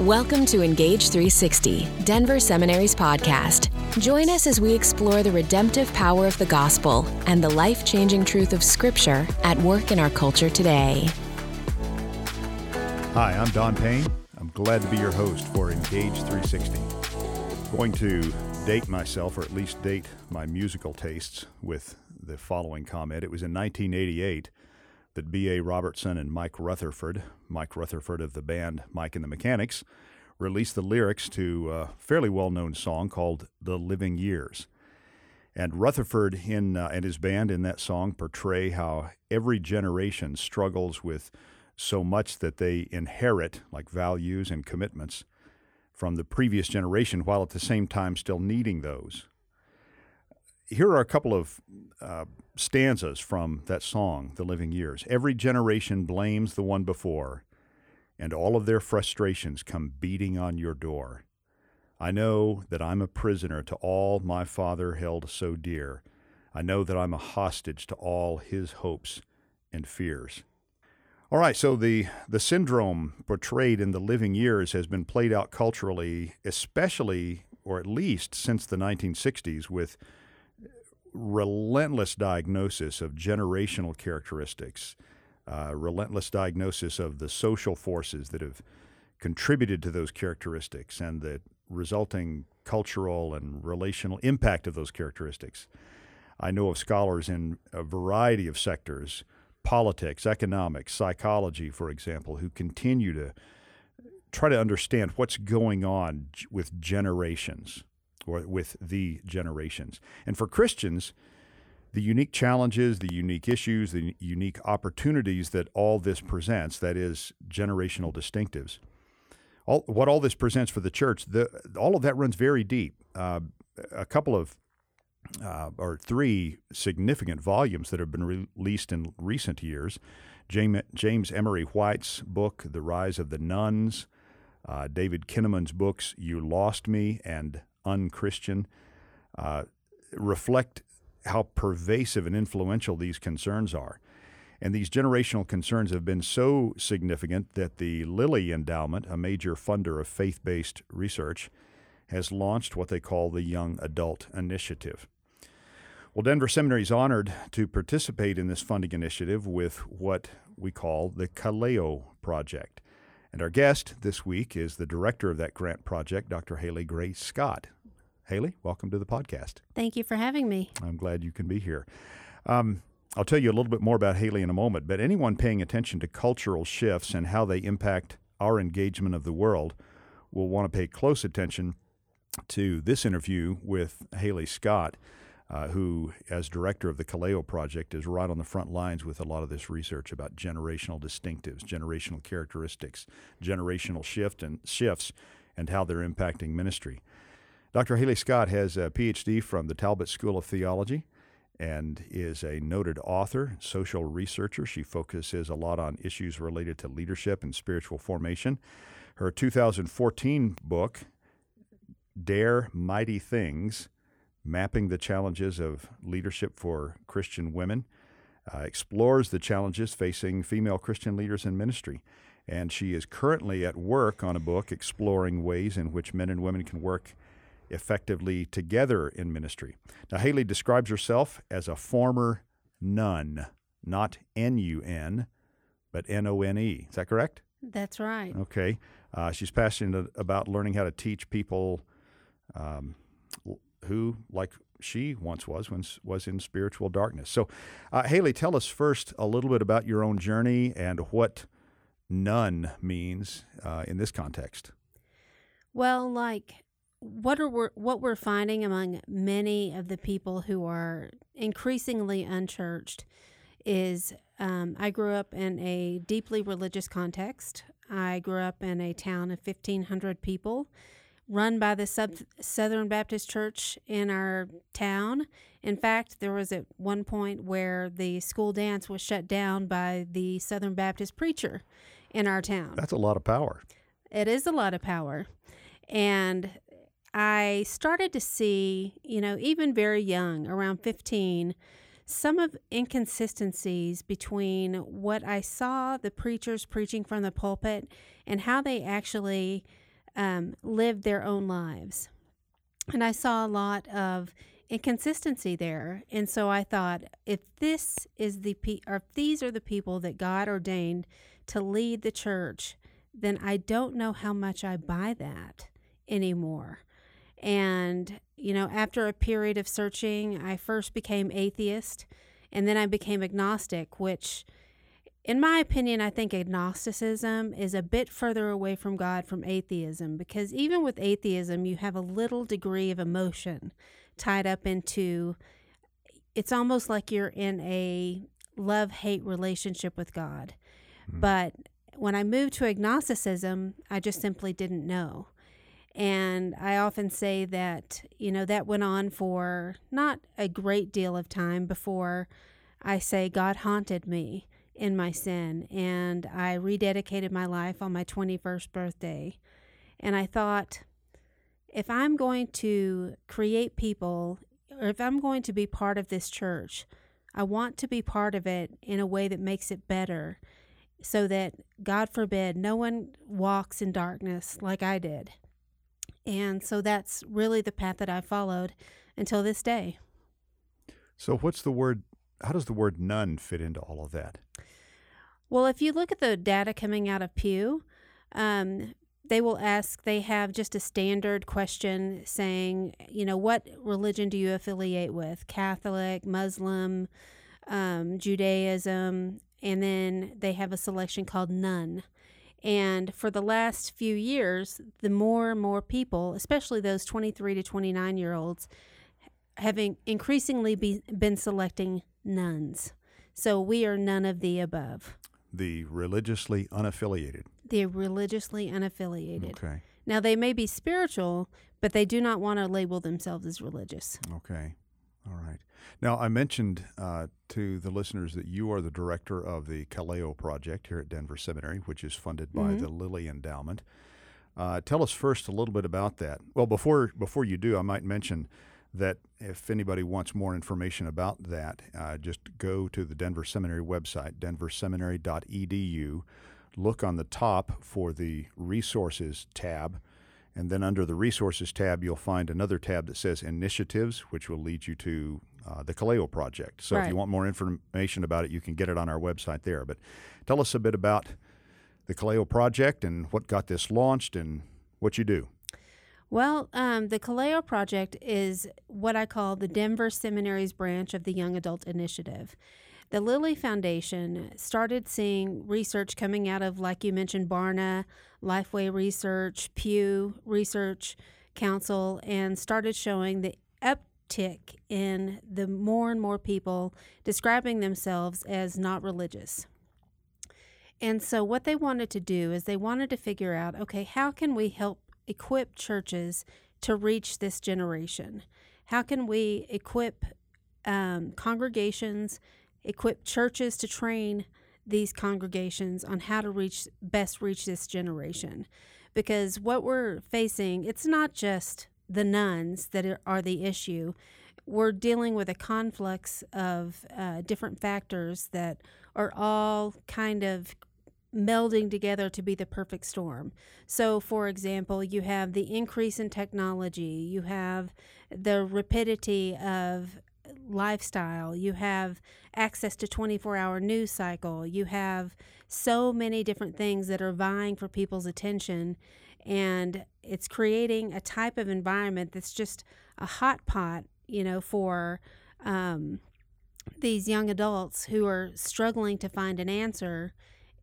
Welcome to Engage 360, Denver Seminary's podcast. Join us as we explore the redemptive power of the gospel and the life changing truth of Scripture at work in our culture today. Hi, I'm Don Payne. I'm glad to be your host for Engage 360. Going to date myself, or at least date my musical tastes, with the following comment. It was in 1988 that B.A. Robertson and Mike Rutherford, Mike Rutherford of the band Mike and the Mechanics, released the lyrics to a fairly well known song called The Living Years. And Rutherford in, uh, and his band in that song portray how every generation struggles with so much that they inherit, like values and commitments, from the previous generation, while at the same time still needing those here are a couple of uh, stanzas from that song, The Living Years. Every generation blames the one before, and all of their frustrations come beating on your door. I know that I'm a prisoner to all my father held so dear. I know that I'm a hostage to all his hopes and fears. All right, so the, the syndrome portrayed in the living years has been played out culturally, especially, or at least since the 1960s, with relentless diagnosis of generational characteristics, uh, relentless diagnosis of the social forces that have contributed to those characteristics and the resulting cultural and relational impact of those characteristics. I know of scholars in a variety of sectors politics, economics, psychology, for example, who continue to try to understand what's going on with generations or with the generations. And for Christians, the unique challenges, the unique issues, the unique opportunities that all this presents, that is, generational distinctives, all, what all this presents for the church, the, all of that runs very deep. Uh, a couple of uh, or three significant volumes that have been released in recent years. James, Emery White's book, The Rise of the Nones, uh, David Kinnaman's books, You Lost Me and unchristian, uh, reflect how pervasive and influential these concerns are. And these generational concerns have been so significant that the Lilly Endowment, a major funder of faith based research, has launched what they call the Young Adult Initiative. Well, Denver Seminary is honored to participate in this funding initiative with what we call the Kaleo Project. And our guest this week is the director of that grant project, Dr. Haley Gray Scott. Haley, welcome to the podcast. Thank you for having me. I'm glad you can be here. Um, I'll tell you a little bit more about Haley in a moment, but anyone paying attention to cultural shifts and how they impact our engagement of the world will want to pay close attention to this interview with Haley Scott, uh, who, as director of the Kaleo Project, is right on the front lines with a lot of this research about generational distinctives, generational characteristics, generational shift and shifts, and how they're impacting ministry. Dr. Haley Scott has a PhD from the Talbot School of Theology and is a noted author, social researcher. She focuses a lot on issues related to leadership and spiritual formation. Her 2014 book, Dare Mighty Things Mapping the Challenges of Leadership for Christian Women, uh, explores the challenges facing female Christian leaders in ministry. And she is currently at work on a book exploring ways in which men and women can work effectively together in ministry. Now, Haley describes herself as a former none, not N U N, but N O N E. Is that correct? That's right. Okay. Uh, she's passionate about learning how to teach people um, who, like she once was, when was in spiritual darkness. So, uh, Haley, tell us first a little bit about your own journey and what none means uh, in this context. Well, like what are we, what we're finding among many of the people who are increasingly unchurched is um, I grew up in a deeply religious context. I grew up in a town of 1,500 people run by the Sub- Southern Baptist Church in our town. In fact, there was at one point where the school dance was shut down by the Southern Baptist preacher in our town. That's a lot of power. It is a lot of power. And I started to see, you know, even very young, around 15, some of inconsistencies between what I saw the preachers preaching from the pulpit and how they actually um, lived their own lives. And I saw a lot of inconsistency there. And so I thought, if this is the pe- or if these are the people that God ordained to lead the church, then I don't know how much I buy that anymore. And, you know, after a period of searching, I first became atheist and then I became agnostic, which, in my opinion, I think agnosticism is a bit further away from God from atheism because even with atheism, you have a little degree of emotion tied up into it's almost like you're in a love hate relationship with God. Mm. But when I moved to agnosticism, I just simply didn't know. And I often say that, you know, that went on for not a great deal of time before I say God haunted me in my sin. And I rededicated my life on my 21st birthday. And I thought, if I'm going to create people, or if I'm going to be part of this church, I want to be part of it in a way that makes it better so that, God forbid, no one walks in darkness like I did. And so that's really the path that I followed until this day. So, what's the word? How does the word none fit into all of that? Well, if you look at the data coming out of Pew, um, they will ask, they have just a standard question saying, you know, what religion do you affiliate with? Catholic, Muslim, um, Judaism, and then they have a selection called none. And for the last few years, the more and more people, especially those 23 to 29 year olds, have increasingly be, been selecting nones. So we are none of the above. The religiously unaffiliated. The religiously unaffiliated. Okay. Now they may be spiritual, but they do not want to label themselves as religious. Okay. All right. Now, I mentioned uh, to the listeners that you are the director of the Kaleo Project here at Denver Seminary, which is funded by mm-hmm. the Lilly Endowment. Uh, tell us first a little bit about that. Well, before before you do, I might mention that if anybody wants more information about that, uh, just go to the Denver Seminary website, denverseminary.edu. Look on the top for the resources tab and then under the resources tab, you'll find another tab that says initiatives, which will lead you to uh, the Kaleo project. So right. if you want more information about it, you can get it on our website there. But tell us a bit about the Kaleo project and what got this launched and what you do. Well, um, the Kaleo Project is what I call the Denver Seminary's branch of the Young Adult Initiative. The Lilly Foundation started seeing research coming out of, like you mentioned, Barna, Lifeway Research, Pew Research Council, and started showing the uptick in the more and more people describing themselves as not religious. And so, what they wanted to do is they wanted to figure out okay, how can we help equip churches to reach this generation? How can we equip um, congregations equip churches to train these congregations on how to reach best reach this generation because what we're facing it's not just the nones that are the issue we're dealing with a conflux of uh, different factors that are all kind of melding together to be the perfect storm. So, for example, you have the increase in technology, you have the rapidity of lifestyle, you have access to 24 hour news cycle, you have so many different things that are vying for people's attention. And it's creating a type of environment that's just a hot pot, you know, for um, these young adults who are struggling to find an answer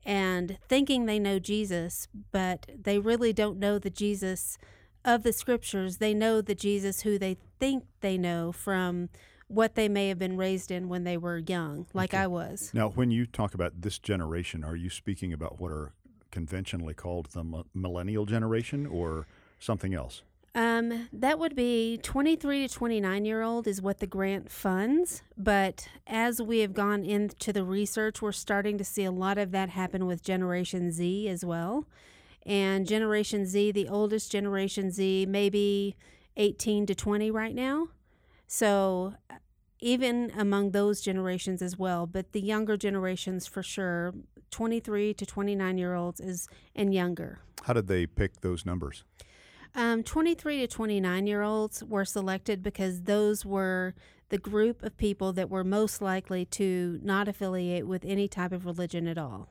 and thinking they know Jesus, but they really don't know the Jesus of the scriptures. They know the Jesus who they think they know from what they may have been raised in when they were young, like okay. I was. Now, when you talk about this generation, are you speaking about what are conventionally called the millennial generation or something else? Um, that would be 23 to 29 year old is what the grant funds. But as we have gone into the research, we're starting to see a lot of that happen with Generation Z as well. And Generation Z, the oldest Generation Z, maybe 18 to 20 right now. So even among those generations as well, but the younger generations for sure, 23 to 29 year olds is and younger. How did they pick those numbers? Um, 23 to 29 year olds were selected because those were the group of people that were most likely to not affiliate with any type of religion at all.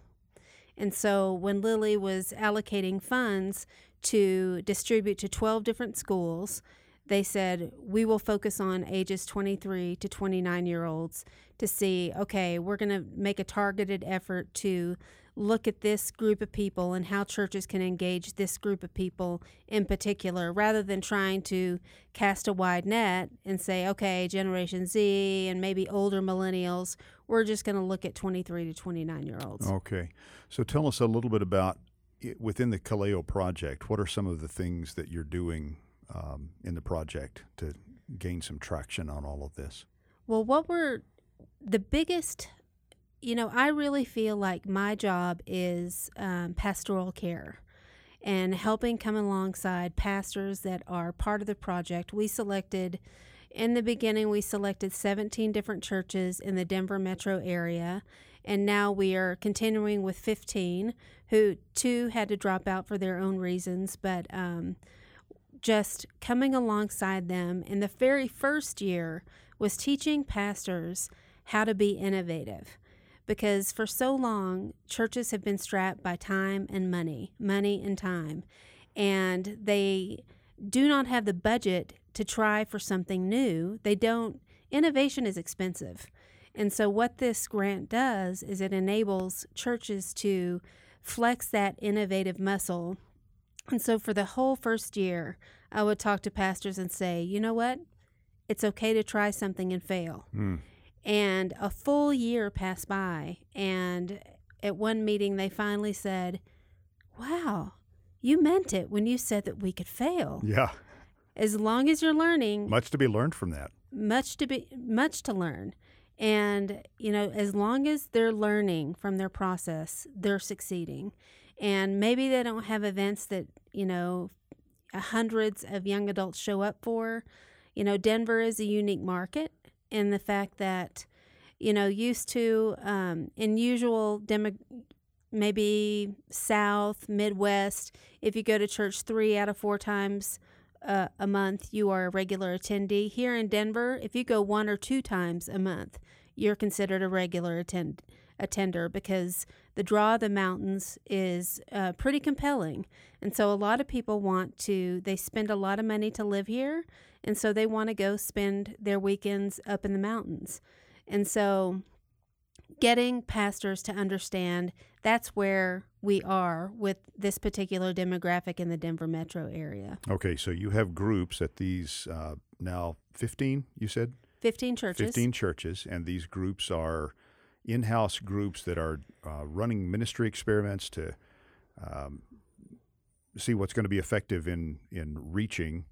And so when Lilly was allocating funds to distribute to 12 different schools, they said, we will focus on ages 23 to 29 year olds to see, okay, we're going to make a targeted effort to look at this group of people and how churches can engage this group of people in particular rather than trying to cast a wide net and say okay generation z and maybe older millennials we're just going to look at 23 to 29 year olds Okay. So tell us a little bit about within the Kaleo project, what are some of the things that you're doing um, in the project to gain some traction on all of this? Well, what we're the biggest, you know, I really feel like my job is um, pastoral care and helping come alongside pastors that are part of the project. We selected, in the beginning, we selected 17 different churches in the Denver metro area. And now we are continuing with 15, who two had to drop out for their own reasons, but um, just coming alongside them in the very first year was teaching pastors how to be innovative. Because for so long churches have been strapped by time and money money and time. And they do not have the budget to try for something new. They don't innovation is expensive. And so what this grant does is it enables churches to flex that innovative muscle and so for the whole first year, I would talk to pastors and say, you know what? It's okay to try something and fail. Mm. And a full year passed by. And at one meeting, they finally said, wow, you meant it when you said that we could fail. Yeah, As long as you're learning, much to be learned from that. much to be much to learn and you know as long as they're learning from their process they're succeeding and maybe they don't have events that you know hundreds of young adults show up for you know denver is a unique market in the fact that you know used to um, in usual demo maybe south midwest if you go to church three out of four times uh, a month, you are a regular attendee. Here in Denver, if you go one or two times a month, you're considered a regular attend attender because the draw of the mountains is uh, pretty compelling. And so a lot of people want to, they spend a lot of money to live here. And so they want to go spend their weekends up in the mountains. And so getting pastors to understand that's where we are with this particular demographic in the Denver metro area. Okay, so you have groups at these uh, now 15, you said? 15 churches. 15 churches, and these groups are in house groups that are uh, running ministry experiments to um, see what's going to be effective in, in reaching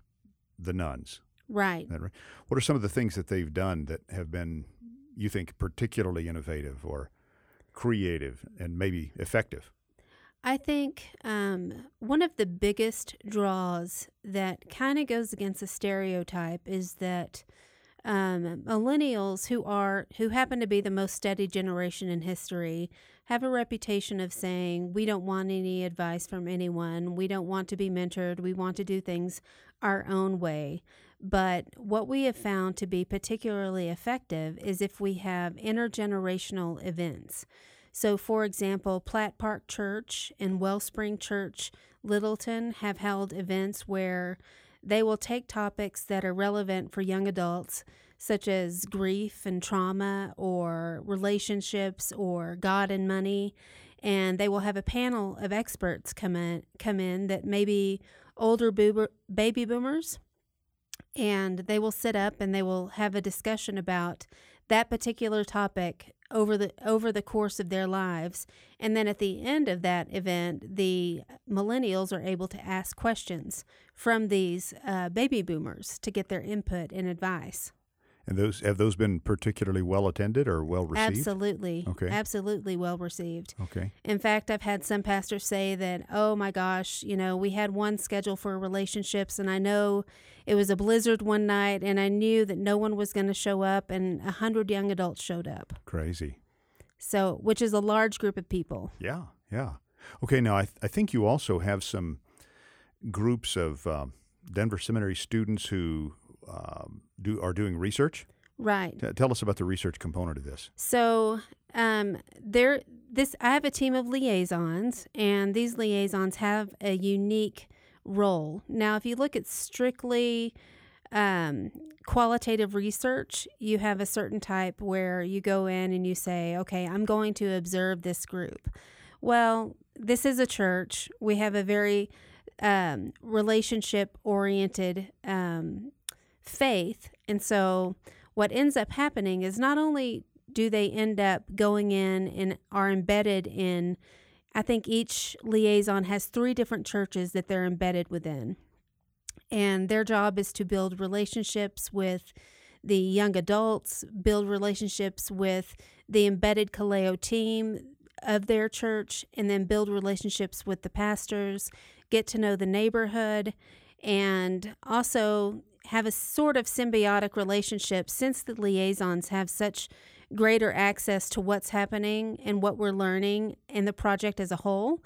the nones. Right. Is that right? What are some of the things that they've done that have been, you think, particularly innovative or creative and maybe effective? I think um, one of the biggest draws that kind of goes against the stereotype is that um, millennials who are who happen to be the most studied generation in history have a reputation of saying we don't want any advice from anyone. We don't want to be mentored. We want to do things our own way. But what we have found to be particularly effective is if we have intergenerational events. So, for example, Platt Park Church and Wellspring Church Littleton have held events where they will take topics that are relevant for young adults, such as grief and trauma, or relationships, or God and money, and they will have a panel of experts come in, come in that may be older baby boomers, and they will sit up and they will have a discussion about that particular topic over the over the course of their lives. And then at the end of that event the millennials are able to ask questions from these uh, baby boomers to get their input and advice And those have those been particularly well attended or well received? absolutely Okay. absolutely well received Okay. in fact i've had some pastors say that oh my gosh you know we had one schedule for relationships and i know it was a blizzard one night and i knew that no one was going to show up and a hundred young adults showed up Crazy. So, which is a large group of people. Yeah, yeah. Okay, now I, th- I think you also have some groups of um, Denver Seminary students who um, do are doing research. Right. T- tell us about the research component of this. So, um, there, this I have a team of liaisons, and these liaisons have a unique role. Now, if you look at strictly um, qualitative research, you have a certain type where you go in and you say, okay, I'm going to observe this group. Well, this is a church. We have a very um, relationship oriented um, faith. And so, what ends up happening is not only do they end up going in and are embedded in, I think each liaison has three different churches that they're embedded within. And their job is to build relationships with the young adults, build relationships with the embedded Kaleo team of their church, and then build relationships with the pastors, get to know the neighborhood, and also have a sort of symbiotic relationship since the liaisons have such greater access to what's happening and what we're learning in the project as a whole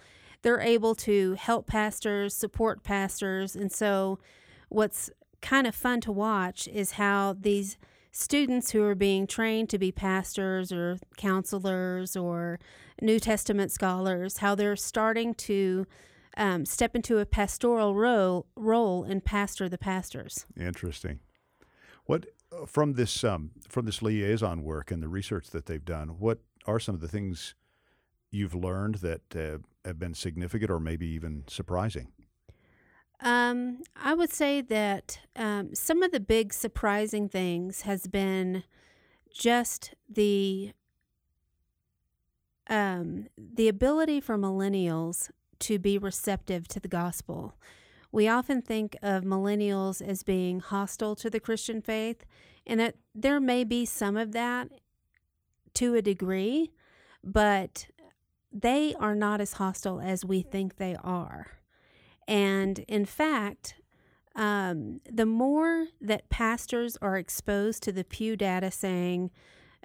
they're able to help pastors, support pastors. And so, what's kind of fun to watch is how these students who are being trained to be pastors or counselors or New Testament scholars, how they're starting to um, step into a pastoral role, role and pastor the pastors. Interesting. What from this um, from this liaison work and the research that they've done? What are some of the things you've learned that uh, have been significant or maybe even surprising? Um, I would say that um, some of the big surprising things has been just the um, the ability for millennials to be receptive to the gospel. We often think of millennials as being hostile to the Christian faith, and that there may be some of that to a degree, but they are not as hostile as we think they are. And in fact, um, the more that pastors are exposed to the Pew data saying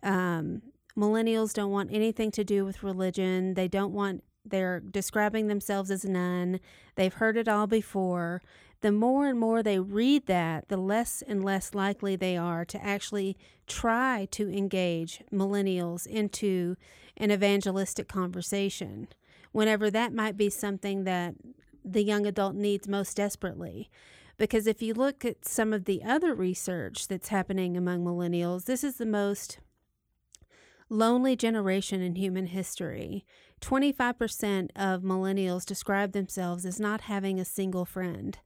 um, millennials don't want anything to do with religion, they don't want, they're describing themselves as none, they've heard it all before, the more and more they read that, the less and less likely they are to actually try to engage millennials into an evangelistic conversation, whenever that might be something that the young adult needs most desperately. Because if you look at some of the other research that's happening among millennials, this is the most lonely generation in human history. 25% of millennials describe themselves as not having a single friend.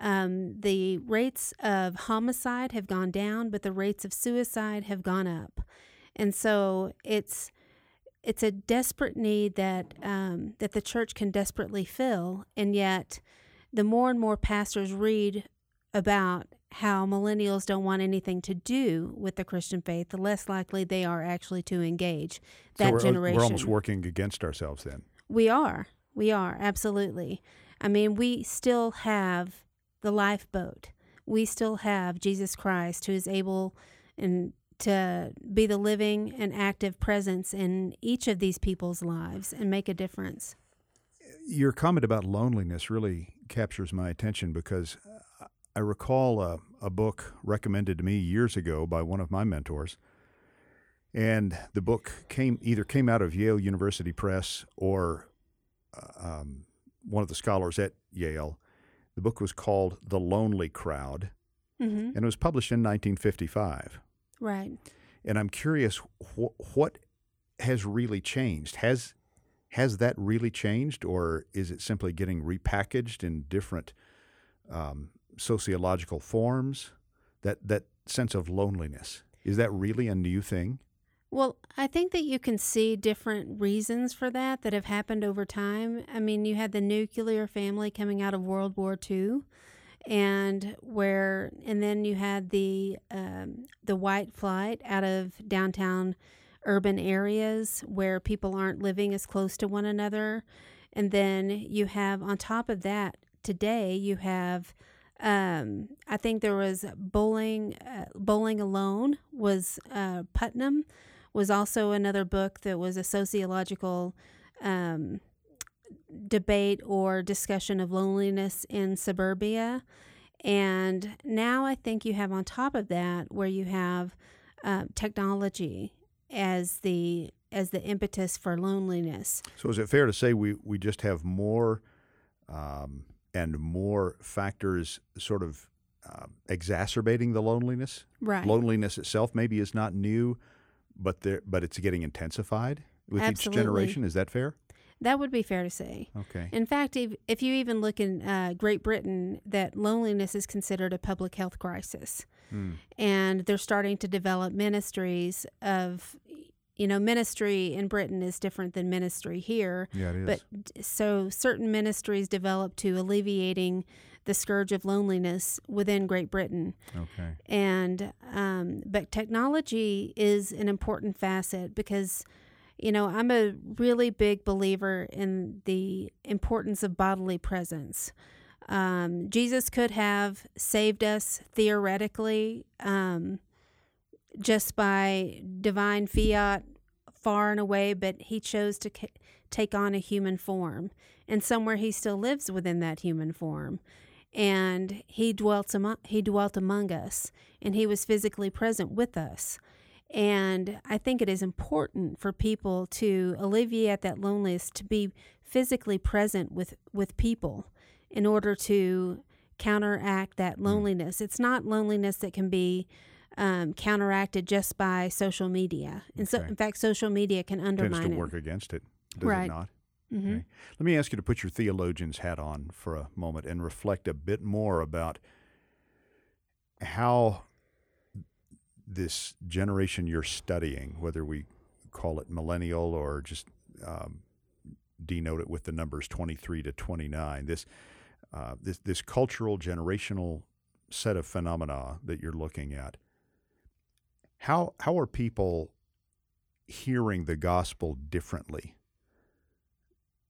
Um, the rates of homicide have gone down, but the rates of suicide have gone up. And so it's it's a desperate need that um, that the church can desperately fill, and yet the more and more pastors read about how millennials don't want anything to do with the Christian faith, the less likely they are actually to engage that so we're, generation. We're almost working against ourselves then. We are. We are absolutely. I mean, we still have the lifeboat. We still have Jesus Christ, who is able and to be the living and active presence in each of these people's lives and make a difference. Your comment about loneliness really captures my attention because I recall a, a book recommended to me years ago by one of my mentors. And the book came either came out of Yale University Press or uh, um, one of the scholars at Yale. The book was called The Lonely Crowd, mm-hmm. and it was published in 1955. Right. And I'm curious wh- what has really changed. Has has that really changed, or is it simply getting repackaged in different um, sociological forms? That that sense of loneliness is that really a new thing? Well, I think that you can see different reasons for that that have happened over time. I mean, you had the nuclear family coming out of World War II and where and then you had the um, the white flight out of downtown urban areas where people aren't living as close to one another. And then you have on top of that today you have um, I think there was bowling uh, bowling alone was uh, Putnam was also another book that was a sociological um, debate or discussion of loneliness in suburbia. And now I think you have on top of that where you have uh, technology as the as the impetus for loneliness. So is it fair to say we, we just have more um, and more factors sort of uh, exacerbating the loneliness? Right. Loneliness itself maybe is not new, but there but it's getting intensified with Absolutely. each generation. Is that fair? That would be fair to say. Okay. In fact, if, if you even look in uh, Great Britain, that loneliness is considered a public health crisis. Hmm. And they're starting to develop ministries of, you know, ministry in Britain is different than ministry here. Yeah, it is. But so certain ministries develop to alleviating the scourge of loneliness within Great Britain. okay. And um, but technology is an important facet because you know I'm a really big believer in the importance of bodily presence. Um, Jesus could have saved us theoretically um, just by divine fiat far and away, but he chose to take on a human form. And somewhere he still lives within that human form and he dwelt among he dwelt among us and he was physically present with us and i think it is important for people to alleviate that loneliness to be physically present with with people in order to counteract that loneliness it's not loneliness that can be um, counteracted just by social media and so in fact social media can undermine Tends to it work against it, does Right. it not? hmm Okay. Let me ask you to put your theologian's hat on for a moment and reflect a bit more about how this generation you're studying, whether we call it millennial or just um, denote it with the numbers 23 to 29, this, uh, this, this cultural generational set of phenomena that you're looking at, how, how are people hearing the gospel differently?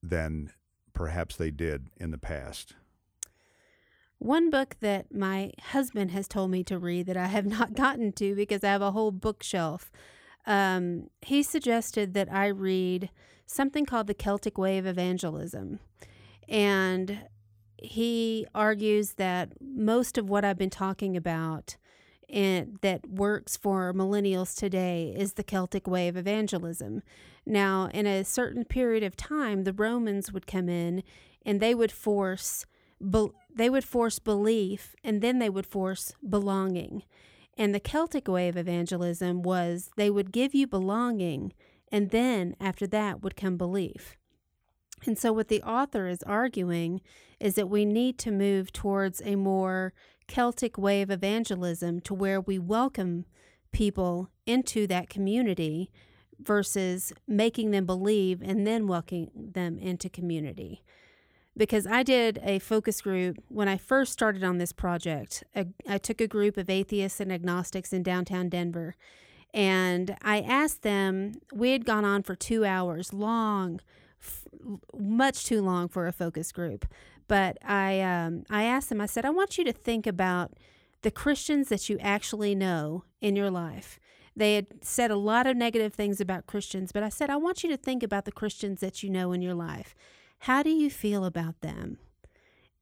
than perhaps they did in the past. One book that my husband has told me to read that I have not gotten to because I have a whole bookshelf. Um, he suggested that I read something called The Celtic Way of Evangelism. And he argues that most of what I've been talking about and that works for millennials today is the Celtic way of evangelism. Now, in a certain period of time, the Romans would come in and they would force be- they would force belief and then they would force belonging. And the Celtic way of evangelism was they would give you belonging and then after that would come belief. And so, what the author is arguing is that we need to move towards a more Celtic way of evangelism to where we welcome people into that community versus making them believe and then welcoming them into community. Because I did a focus group when I first started on this project. I, I took a group of atheists and agnostics in downtown Denver, and I asked them, we had gone on for two hours, long, f- much too long for a focus group. But I, um, I asked them, I said, I want you to think about the Christians that you actually know in your life. They had said a lot of negative things about Christians, but I said, I want you to think about the Christians that you know in your life. How do you feel about them?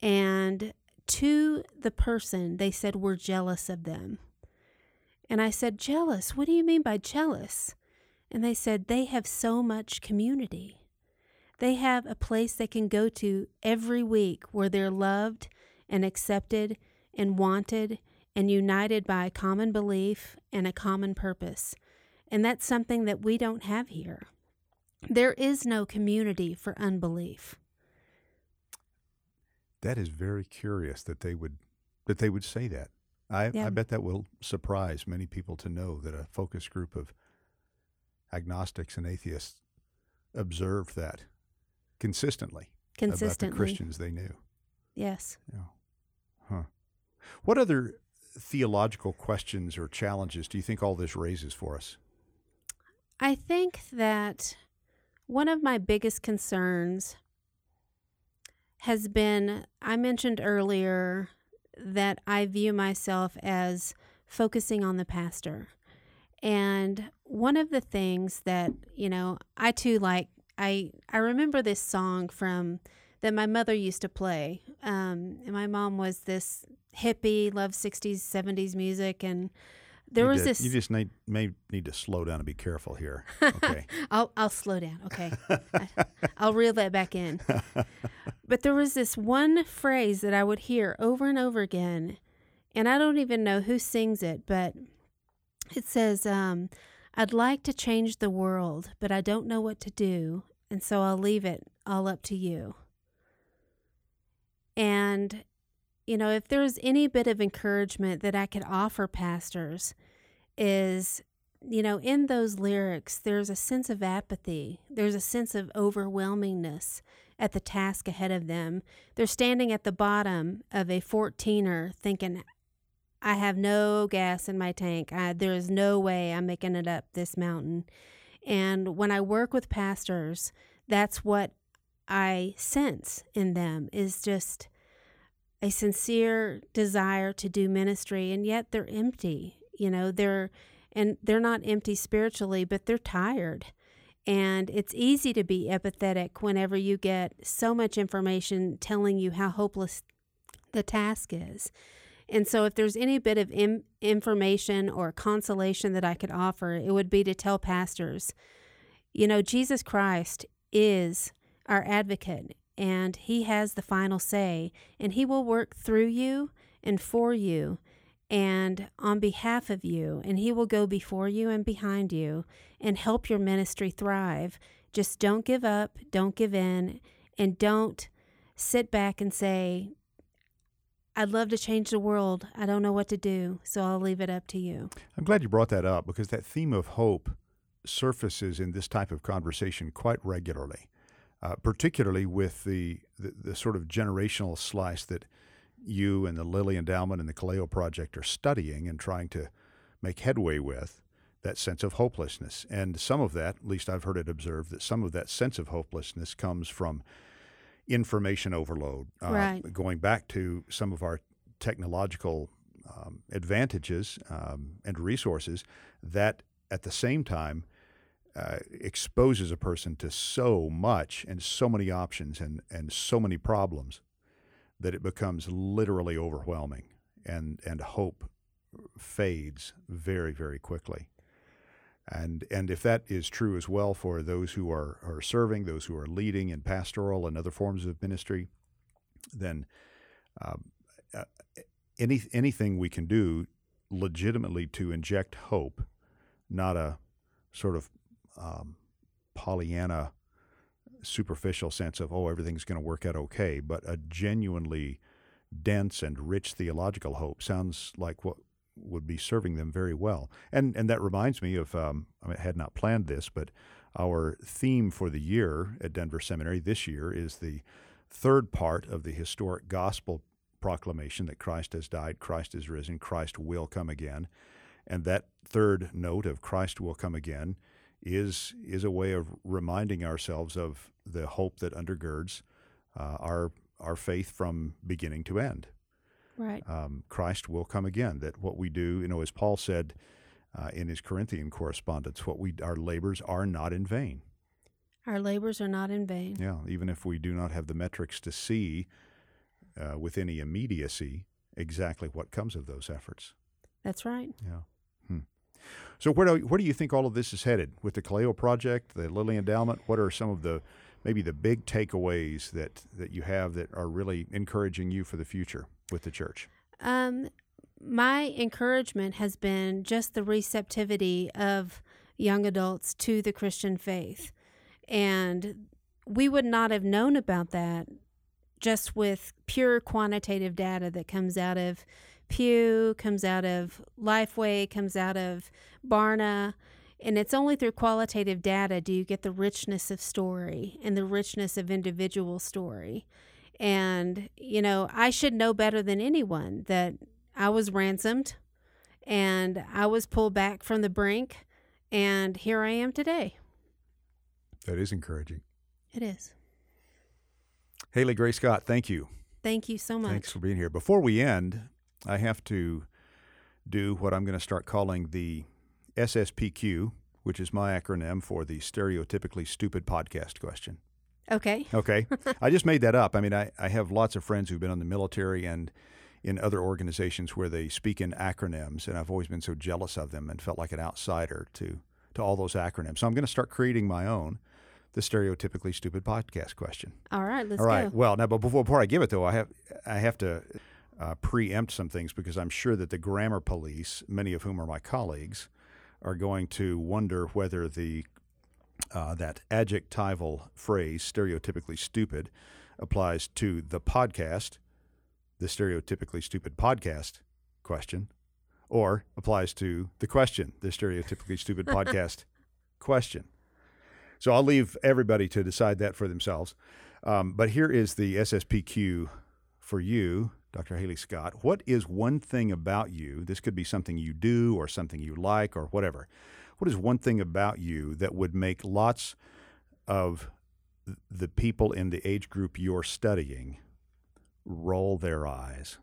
And to the person, they said, We're jealous of them. And I said, Jealous? What do you mean by jealous? And they said, They have so much community. They have a place they can go to every week where they're loved and accepted and wanted and united by a common belief and a common purpose. And that's something that we don't have here. There is no community for unbelief. That is very curious that they would that they would say that. I, Yeah. I bet that will surprise many people to know that a focus group of agnostics and atheists observed that consistently, about the Christians they knew. Yes. Yeah. Huh. What other theological questions or challenges do you think all this raises for us? I think that one of my biggest concerns has been I mentioned earlier that I view myself as focusing on the pastor. And one of the things that, you know, I too like I I remember this song from that my mother used to play. Um, and my mom was this hippie, loved 60s, 70s music and there you was did- this You just need, may need to slow down and be careful here. Okay. I'll I'll slow down. Okay. I, I'll reel that back in. But there was this one phrase that I would hear over and over again, and I don't even know who sings it, but it says, um, "I'd like to change the world, but I don't know what to do, and so I'll leave it all up to you." And you know, if there's any bit of encouragement that I could offer pastors, is you know, in those lyrics, there's a sense of apathy. There's a sense of overwhelmingness at the task ahead of them. They're standing at the bottom of a 14er thinking, I have no gas in my tank. I, there is no way I'm making it up this mountain. And when I work with pastors, that's what I sense in them is just a sincere desire to do ministry, and yet they're empty. You know, they're and they're not empty spiritually, but they're tired. And it's easy to be apathetic whenever you get so much information telling you how hopeless the task is. And so, if there's any bit of Im- information or consolation that I could offer, it would be to tell pastors, you know, Jesus Christ is our advocate and he has the final say, and he will work through you and for you and on behalf of you, and He will go before you and behind you and help your ministry thrive. Just don't give up, don't give in, and don't sit back and say, I'd love to change the world. I don't know what to do, so I'll leave it up to you. I'm glad you brought that up because that theme of hope surfaces in this type of conversation quite regularly, uh, particularly with the, the, the sort of generational slice that you and the Lilly Endowment and the Kaleo Project are studying and trying to make headway with that sense of hopelessness. And some of that, at least I've heard it observed, that some of that sense of hopelessness comes from information overload. Uh, Right. Going back to some of our technological um, advantages um, and resources, that at the same time uh, exposes a person to so much and so many options and, and so many problems that it becomes literally overwhelming and, and hope fades very, very quickly. And, and if that is true as well for those who are, are serving, those who are leading in pastoral and other forms of ministry, then um, uh, any, anything we can do legitimately to inject hope, not a sort of um, Pollyanna superficial sense of, oh, everything's going to work out okay, but a genuinely dense and rich theological hope sounds like what would be serving them very well. And and that reminds me of um, I, mean, I had not planned this, but our theme for the year at Denver Seminary this year is the third part of the historic gospel proclamation that Christ has died, Christ is risen, Christ will come again. And that third note of Christ will come again is is a way of reminding ourselves of the hope that undergirds uh, our our faith from beginning to end. Right. Um, Christ will come again. That what we do, you know, as Paul said uh, in his Corinthian correspondence, what we our labors are not in vain. Our labors are not in vain. Yeah, even if we do not have the metrics to see uh, with any immediacy exactly what comes of those efforts. That's right. Yeah. So where do where do you think all of this is headed with the Kaleo project, the Lilly Endowment? What are some of the maybe the big takeaways that that you have that are really encouraging you for the future with the church? Um, my encouragement has been just the receptivity of young adults to the Christian faith. And we would not have known about that just with pure quantitative data that comes out of Pew, comes out of Lifeway, comes out of Barna. And it's only through qualitative data do you get the richness of story and the richness of individual story. And, you know, I should know better than anyone that I was ransomed and I was pulled back from the brink. And here I am today. That is encouraging. It is. Haley Gray Scott, thank you. Thank you so much. Thanks for being here. Before we end, I have to do what I'm going to start calling the SSPQ, which is my acronym for the stereotypically stupid podcast question. Okay. Okay. I just made that up. I mean, I, I have lots of friends who've been in the military and in other organizations where they speak in acronyms, and I've always been so jealous of them and felt like an outsider to, to all those acronyms. So I'm going to start creating my own, the stereotypically stupid podcast question. All right. Let's All right. go. Well, now, but before, before I give it though, I have I have to uh, preempt some things because I'm sure that the grammar police, many of whom are my colleagues, are going to wonder whether the uh, that adjectival phrase stereotypically stupid applies to the podcast, the stereotypically stupid podcast question, or applies to the question, the stereotypically stupid podcast question. So I'll leave everybody to decide that for themselves. Um, but here is the SSPQ for you, Dr. Haley Scott. What is one thing about you? This could be something you do or something you like or whatever. What is one thing about you that would make lots of the people in the age group you're studying roll their eyes?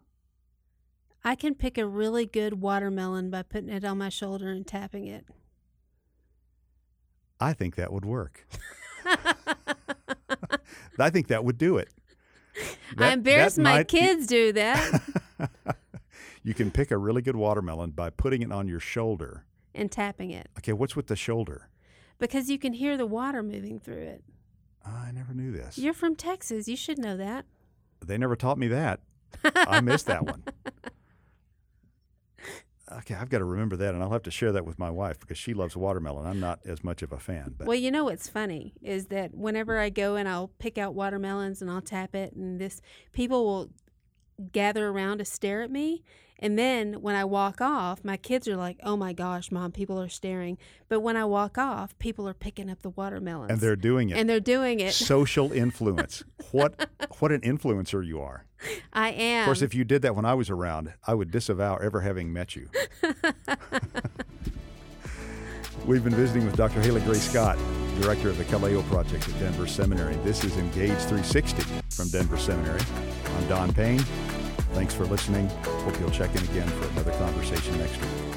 I can pick a really good watermelon by putting it on my shoulder and tapping it. I think that would work. I think that would do it. I That- embarrass my be- kids do that you can pick a really good watermelon by putting it on your shoulder. and tapping it Okay, what's with the shoulder? because you can hear the water moving through it. I never knew this. You're from Texas. You should know that. They never taught me that. I missed that one. Okay, I've got to remember that, and I'll have to share that with my wife because she loves watermelon. I'm not as much of a fan, but Well, you know what's funny is that whenever I go and I'll pick out watermelons and I'll tap it, and this people will gather around to stare at me. And then when I walk off, my kids are like, "Oh my gosh, mom, people are staring." But when I walk off, people are picking up the watermelons, and they're doing it. and they're doing it. Social influence. what what an influencer you are. I am. Of course, if you did that when I was around, I would disavow ever having met you. We've been visiting with Dr. Haley Gray Scott, director of the Kaleo Project at Denver Seminary. This is Engage 360 from Denver Seminary. I'm Don Payne. Thanks for listening. Hope you'll check in again for another conversation next week.